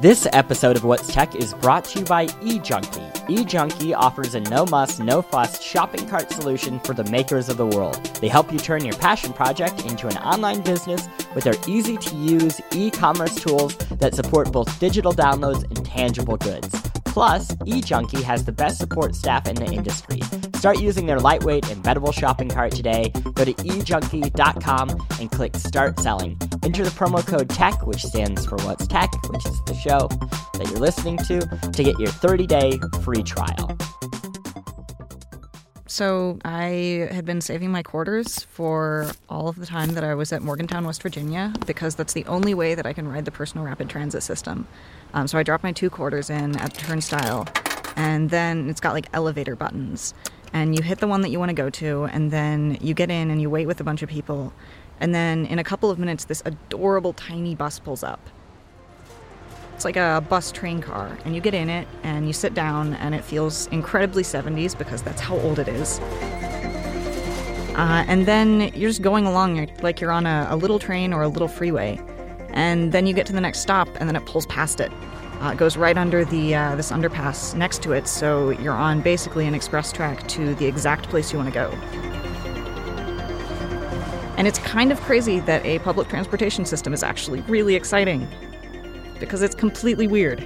This episode of What's Tech is brought to you by eJunkie. eJunkie offers a no muss, no fuss shopping cart solution for the makers of the world. They help you turn your passion project into an online business with their easy to use e commerce tools that support both digital downloads and tangible goods. Plus, eJunkie has the best support staff in the industry. Start using their lightweight, and embeddable shopping cart today. Go to ejunkie.com and click Start Selling. Enter the promo code TECH, which stands for What's Tech, which is the show that you're listening to, to get your 30 day free trial. So I had been saving my quarters for all of the time that I was at Morgantown, West Virginia, because that's the only way that I can ride the personal rapid transit system. Um, so I dropped my two quarters in at the turnstile, and then it's got like elevator buttons and you hit the one that you want to go to, and then you get in and you wait with a bunch of people. And then in a couple of minutes, this adorable tiny bus pulls up. It's like a bus train car, and you get in it and you sit down, and it feels incredibly 70s because that's how old it is. Uh, and then you're just going along like you're on a, a little train or a little freeway. And then you get to the next stop, and then it pulls past it. Uh, it goes right under the uh, this underpass next to it, so you're on basically an express track to the exact place you want to go. And it's kind of crazy that a public transportation system is actually really exciting because it's completely weird.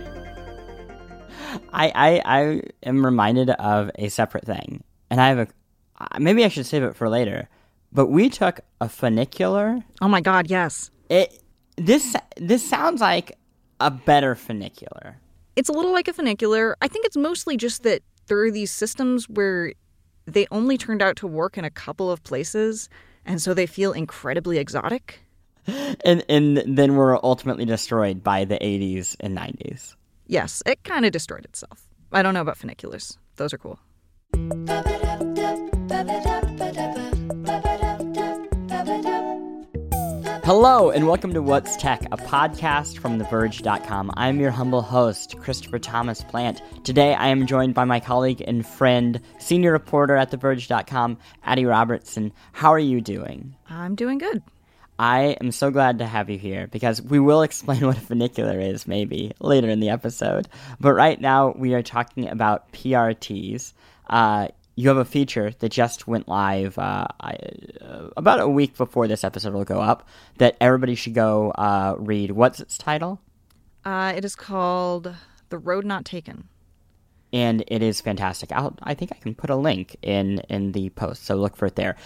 I, I, I am reminded of a separate thing, and I have a maybe I should save it for later. But we took a funicular. Oh my god, yes. It this this sounds like a better funicular. It's a little like a funicular. I think it's mostly just that there are these systems where they only turned out to work in a couple of places, and so they feel incredibly exotic. And and then were ultimately destroyed by the 80s and 90s. Yes, it kind of destroyed itself. I don't know about funiculars. Those are cool. Hello, and welcome to What's Tech, a podcast from TheVerge.com. I'm your humble host, Christopher Thomas Plante. Today, I am joined by my colleague and friend, senior reporter at TheVerge.com, Adi Robertson. How are you doing? I'm doing good. I am so glad to have you here because we will explain what a funicular is maybe later in the episode. But right now, we are talking about PRTs. Uh, you have a feature that just went live uh, I, uh, about a week before this episode will go up that everybody should go uh, read. What's its title? Uh, it is called The Road Not Taken. And it is fantastic. I'll, I think I can put a link in, in the post, so look for it there.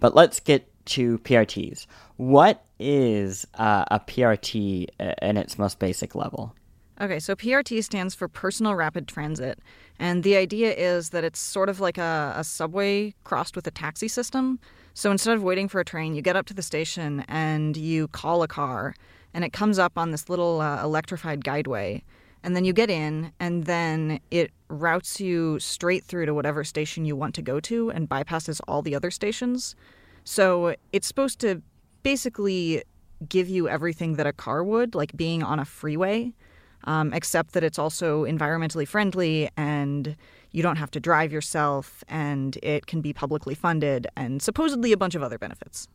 But let's get to PRTs. What is uh, a PRT in its most basic level? Okay, so PRT stands for Personal Rapid Transit. And the idea is that it's sort of like a, a, subway crossed with a taxi system. So instead of waiting for a train, you get up to the station and you call a car, and it comes up on this little uh, electrified guideway. And then you get in, and then it routes you straight through to whatever station you want to go to and bypasses all the other stations. So it's supposed to basically give you everything that a car would, like being on a freeway um, except that it's also environmentally friendly and you don't have to drive yourself and it can be publicly funded and supposedly a bunch of other benefits.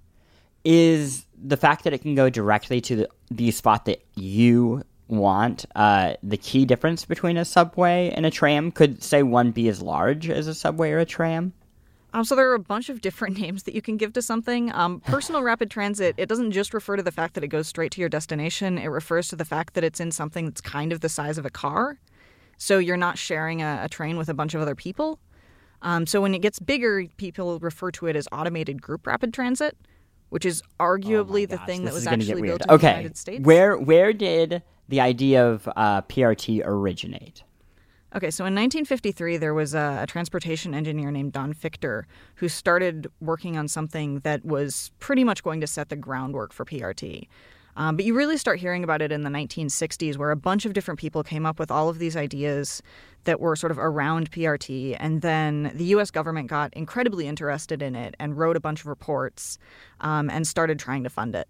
Is the fact that it can go directly to the, the spot that you want uh, the key difference between a subway and a tram? Could, say, one be as large as a subway or a tram? Um, so there are a bunch of different names that you can give to something. Um, personal rapid transit, it doesn't just refer to the fact that it goes straight to your destination. It refers to the fact that it's in something that's kind of the size of a car. So you're not sharing a, a train with a bunch of other people. Um, so when it gets bigger, people refer to it as automated group rapid transit, which is arguably oh the thing that was actually built in okay. the United States. Where where did the idea of uh, PRT originate? Okay, so in 1953, there was a, a, transportation engineer named Donn Fichter who started working on something that was pretty much going to set the groundwork for PRT. Um, but you really start hearing about it in the 1960s, where a bunch of different people came up with all of these ideas that were sort of around PRT. And then the US government got incredibly interested in it and wrote a bunch of reports um, and started trying to fund it.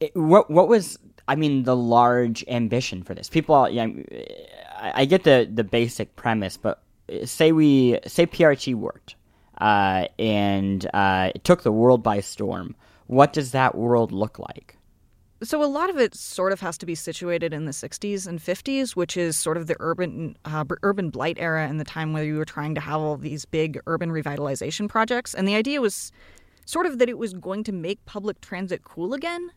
it. What, what was, I mean, the large ambition for this? People, I, get the the basic premise, but say we say PRT worked uh, and uh, it took the world by storm. What does that world look like? So a lot of it sort of has to be situated in the 60s and 50s, which is sort of the urban uh, urban blight era and the time where you were trying to have all these big urban revitalization projects. And the idea was sort of that it was going to make public transit cool again.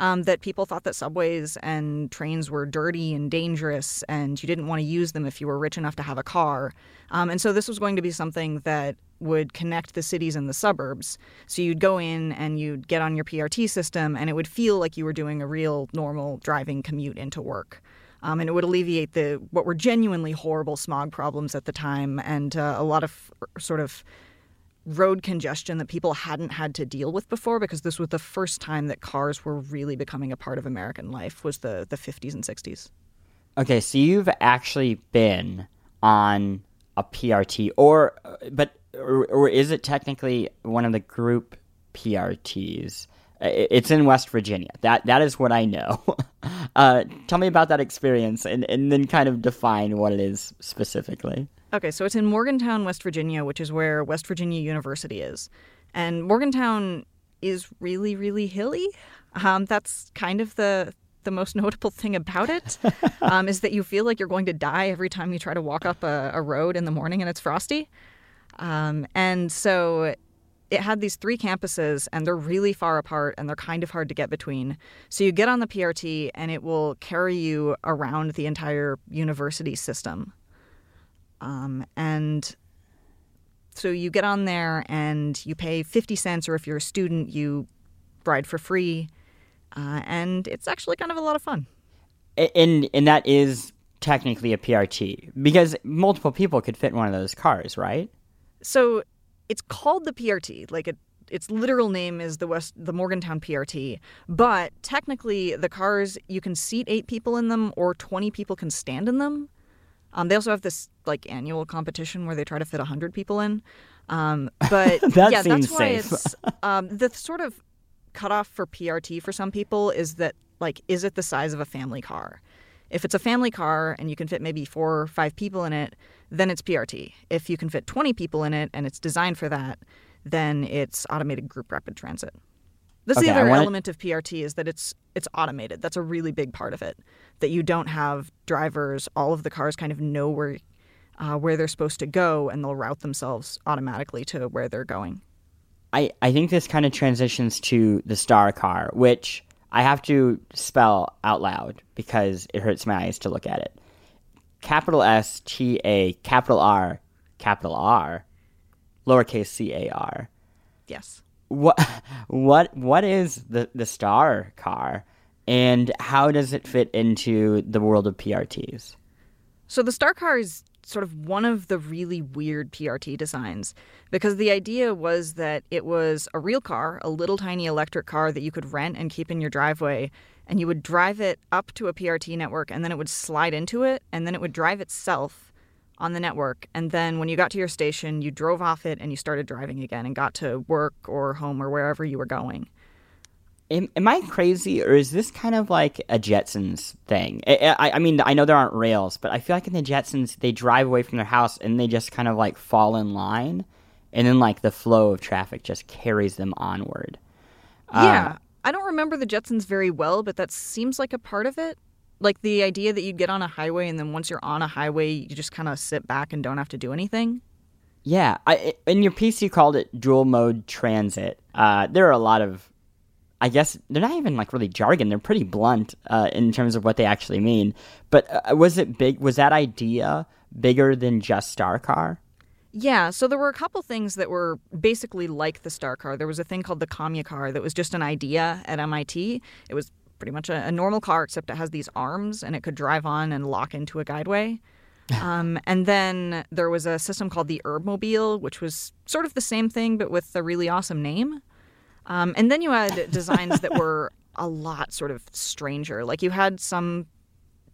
Um, that people thought that subways and trains were dirty and dangerous, and you didn't want to use them if you were rich enough to have a car. Um, and so this was going to be something that would connect the cities and the suburbs. So you'd go in and you'd get on your PRT system, and it would feel like you were doing a real normal driving commute into work. Um, and it would alleviate the what were genuinely horrible smog problems at the time, and uh, a lot of sort of road congestion that people hadn't had to deal with before because this was the first time that cars were really becoming a part of American life was the the 50s and 60s. Okay, so you've actually been on a PRT or but or, or is it technically one of the group PRTs? It's in West Virginia. That that is what I know. uh, tell me about that experience and, and then kind of define what it is specifically. Okay, so it's in Morgantown, West Virginia, which is where West Virginia University is. And Morgantown is really, really hilly. Um, that's kind of the the most notable thing about it um, is that you feel like you're going to die every time you try to walk up a, a road in the morning and it's frosty. Um, and so it had these three campuses and they're really far apart and they're kind of hard to get between. So you get on the PRT and it will carry you around the entire university system. Um, and so you get on there and you pay 50 cents, or if you're a student, you ride for free. Uh, and it's actually kind of a lot of fun. And, and that is technically a PRT because multiple people could fit in one of those cars, right? So it's called the PRT. Like it, its literal name is the West, the Morgantown PRT. But technically, the cars you can seat eight people in them, or twenty people can stand in them. Um, they also have this like annual competition where they try to fit hundred people in. Um, but that yeah, seems that's why safe. it's um, the sort of cutoff for PRT for some people is that like is it the size of a family car? If it's a family car and you can fit maybe four or five people in it, then it's PRT. If you can fit 20 people in it and it's designed for that, then it's automated group rapid transit. This is Okay, the other wanna- element of PRT is that it's it's automated. That's a really big part of it. That you don't have drivers. All of the cars kind of know where uh, where they're supposed to go, and they'll route themselves automatically to where they're going. I, I think this kind of transitions to the StaRRcar, which I have to spell out loud because it hurts my eyes to look at it. Capital S T A capital R capital R lowercase c a r. Yes. What what what is the the StaRRcar and how does it fit into the world of PRTs? So the StaRRcar is sort of one of the really weird PRT designs because the idea was that it was a real car, a little tiny electric car that you could rent and keep in your driveway, and you would drive it up to a PRT network and then it would slide into it and then it would drive itself on the network and then when you got to your station you drove off it and you started driving again and got to work or home or wherever you were going. Am, am I crazy, or is this kind of like a Jetsons thing? I, I, I mean, I know there aren't rails, but I feel like in the Jetsons, they drive away from their house and they just kind of like fall in line, and then like the flow of traffic just carries them onward. Uh, Yeah. I don't remember the Jetsons very well, but that seems like a part of it. Like the idea that you'd get on a highway and then once you're on a highway, you just kind of sit back and don't have to do anything. Yeah, I, in your piece, you called it dual mode transit. Uh, there are a lot of, I guess they're not even like really jargon. They're pretty blunt uh, in terms of what they actually mean. But uh, was it big? Was that idea bigger than just StaRRcar? Yeah, so there were a couple things that were basically like the StaRRcar. There was a thing called the Commu Car that was just an idea at MIT. It was pretty much a, a normal car, except it has these arms and it could drive on and lock into a guideway. Um, and then there was a system called the Herbmobile, which was sort of the same thing but with a really awesome name. Um, and then you had designs that were a lot sort of stranger. Like you had some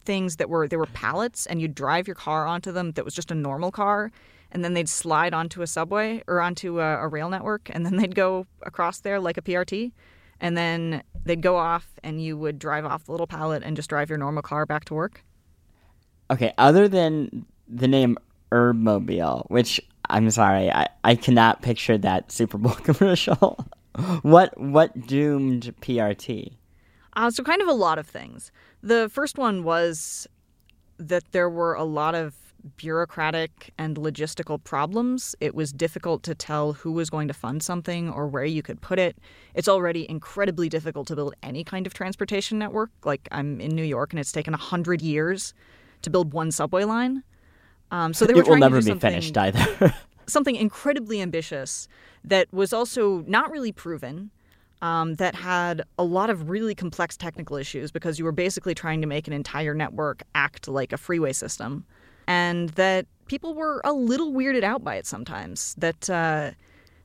things that were they were pallets, and you'd drive your car onto them. That was just a normal car, and then they'd slide onto a subway or onto a, a rail network, and then they'd go across there like a PRT, and then they'd go off, and you would drive off the little pallet and just drive your normal car back to work. Okay, other than the name Herbmobile, which I'm sorry, I, I cannot picture that Super Bowl commercial. what what doomed PRT? Uh, so, kind of a lot of things. The first one was that there were a lot of bureaucratic and logistical problems. It was difficult to tell who was going to fund something or where you could put it. It's already incredibly difficult to build any kind of transportation network. Like, I'm in New York and it's taken 100 years to build one subway line. Um, so they were it will trying to never be finished either. something incredibly ambitious that was also not really proven. Um, that had a lot of really complex technical issues because you were basically trying to make an entire network act like a freeway system, and that people were a little weirded out by it sometimes. That uh,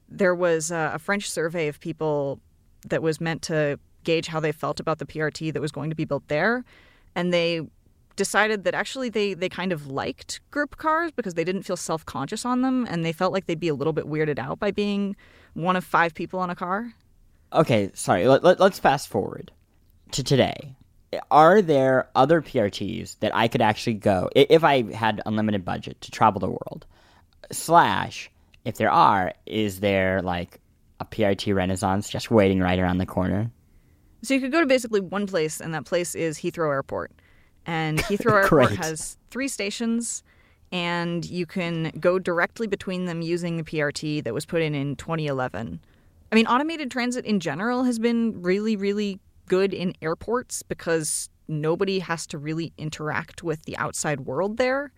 there was a French survey of people that was meant to gauge how they felt about the PRT that was going to be built there, and they decided that actually they they kind of liked group cars because they didn't feel self-conscious on them and they felt like they'd be a little bit weirded out by being one of five people on a car. okay, sorry. Let, let, let's fast forward to today. Are there other PRTs that I could actually go if I had unlimited budget to travel the world? Slash, if there are, is there like a PRT renaissance just waiting right around the corner? So you could go to basically one place and that place is Heathrow Airport. And Heathrow Airport has three stations and you can go directly between them using the PRT that was put in in 2011. I mean, automated transit in general has been really, really good in airports because nobody has to really interact with the outside world there.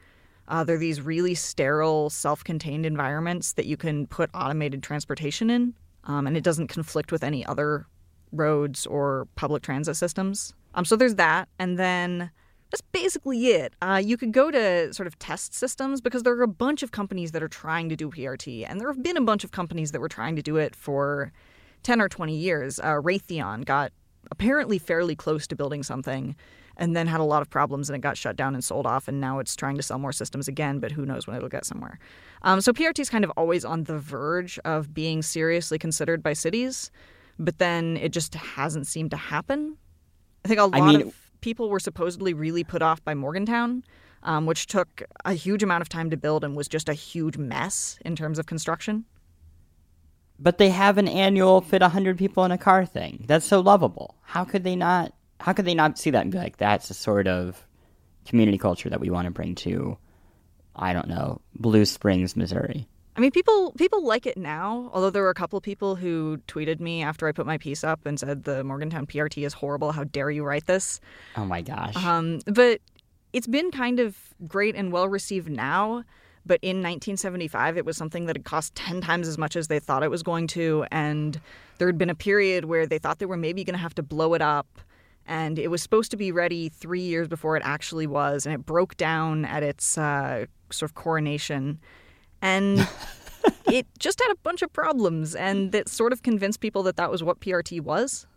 Uh, they're these really sterile, self contained environments that you can put automated transportation in, um, and it doesn't conflict with any other roads or public transit systems. Um, so there's that. And then that's basically it. Uh, you could go to sort of test systems because there are a bunch of companies that are trying to do PRT, and there have been a bunch of companies that were trying to do it for 10 or 20 years. Uh, Raytheon got apparently fairly close to building something and then had a lot of problems and it got shut down and sold off and now it's trying to sell more systems again but who knows when it'll get somewhere. Um, so prt is kind of always on the verge of being seriously considered by cities but then it just hasn't seemed to happen. I think a lot I mean- of people were supposedly really put off by morgantown um, which took a huge amount of time to build and was just a huge mess in terms of construction But they have an annual fit 100 people in a car thing. That's so lovable. How could they not how could they not see that and be like that's the sort of community culture that we want to bring to I don't know, Blue Springs, Missouri. I mean, people people like it now. Although there were a couple people who tweeted me after I put my piece up and said the Morgantown PRT is horrible. How dare you write this? Oh my gosh. Um, but it's been kind of great and well received now. But in 1975, it was something that had cost 10 times as much as they thought it was going to. And there had been a period where they thought they were maybe going to have to blow it up. And it was supposed to be ready three years before it actually was. And it broke down at its uh, sort of coronation. And it just had a bunch of problems. And that sort of convinced people that that was what PRT was.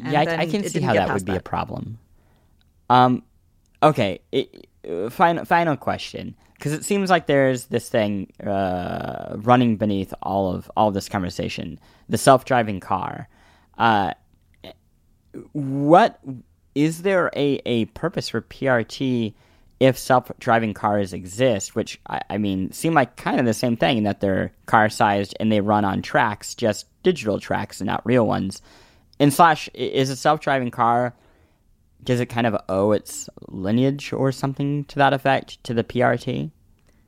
And yeah, I, I can see how that would be a problem. Um, okay. It, uh, final final question, because it seems like there's this thing uh, running beneath all of all of this conversation: the self-driving car. Uh, what is there a, a purpose for PRT if self-driving cars exist? Which I, I mean, seem like kind of the same thing in that they're car-sized and they run on tracks, just digital tracks and not real ones. And slash, is a self-driving car does it kind of owe its lineage or something to that effect to the PRT?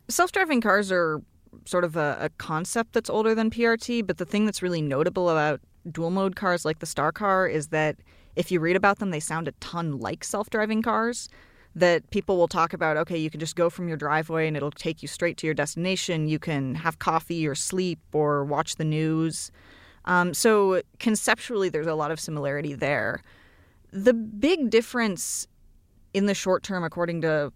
Self-driving cars are sort of a, a concept that's older than PRT, but the thing that's really notable about dual mode cars like the StaRRcar is that if you read about them, they sound a ton like self-driving cars. That people will talk about, okay, you can just go from your driveway and it'll take you straight to your destination. You can have coffee or sleep or watch the news. Um, so conceptually, there's a lot of similarity there. The big difference in the short term, according to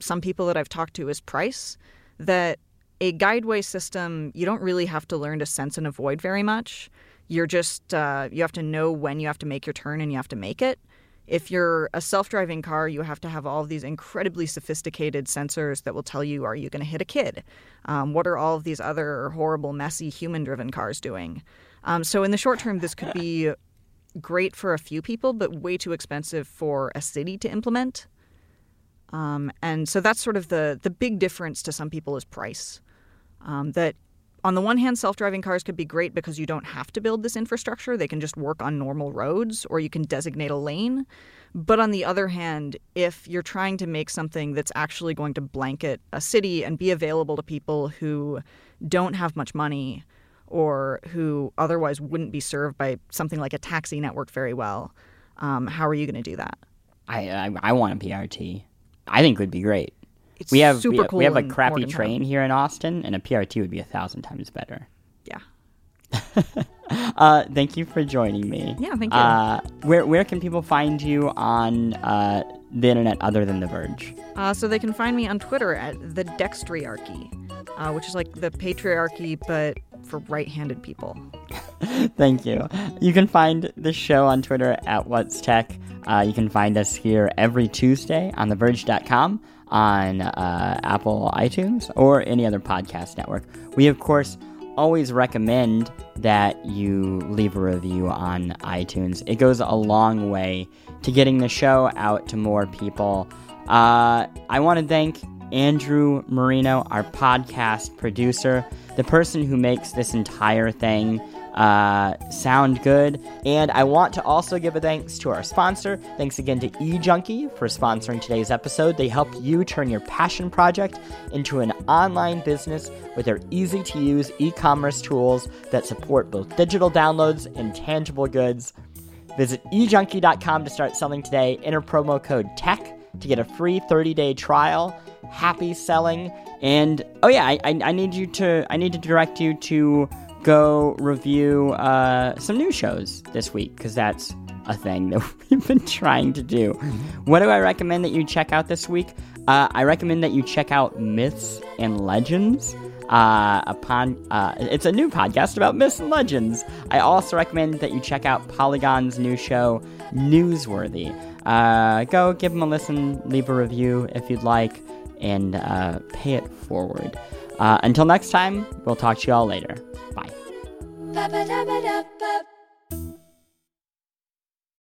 some people that I've talked to, is price. That a guideway system, you don't really have to learn to sense and avoid very much. You're just, uh, you have to know when you have to make your turn and you have to make it. If you're a self driving car, you have to have all of these incredibly sophisticated sensors that will tell you are you going to hit a kid? Um, what are all of these other horrible, messy human driven cars doing? Um, so, in the short term, this could be great for a few people, but way too expensive for a city to implement. Um, and so that's sort of the the big difference to some people is price. Um, that on the one hand, self driving cars could be great because you don't have to build this infrastructure. They can just work on normal roads or you can designate a lane. But on the other hand, if you're trying to make something that's actually going to blanket a city and be available to people who don't have much money or who otherwise wouldn't be served by something like a taxi network very well, um, how are you going to do that? I, I, I want a PRT. I think it would be great. It's we have super we, cool. we have a crappy train here in Austin, and a PRT would be a thousand times better. Yeah. uh, thank you for joining me. Yeah, thank you. Uh, where where can people find you on uh, the internet other than The Verge? Uh, so they can find me on Twitter at the Dextriarchy, uh, which is like the patriarchy but for right-handed people. Thank you. You can find the show on Twitter at What's Tech. Uh, you can find us here every Tuesday on TheVerge.com, on uh, Apple iTunes, or any other podcast network. We, of course, always recommend that you leave a review on iTunes. It goes a long way to getting the show out to more people. Uh, I want to thank Andrew Marino, our podcast producer, the person who makes this entire thing uh, sound good. And I want to also give a thanks to our sponsor. Thanks again to eJunkie for sponsoring today's episode. They help you turn your passion project into an online business with their easy to use e commerce tools that support both digital downloads and tangible goods. Visit ejunkie.com to start selling today. Enter promo code TECH to get a free 30 day trial. Happy selling. And oh yeah, I, I, I need you to I need to direct you to go review uh, some new shows this week because that's a thing that we've been trying to do. What do I recommend that you check out this week? Uh, I recommend that you check out Myths and Legends. Uh, upon uh, it's a new podcast about myths and legends. I also recommend that you check out Polygon's new show, Newsworthy. Uh, go give them a listen, leave a review if you'd like, and uh, pay it forward. Uh, until next time, we'll talk to you all later. Bye.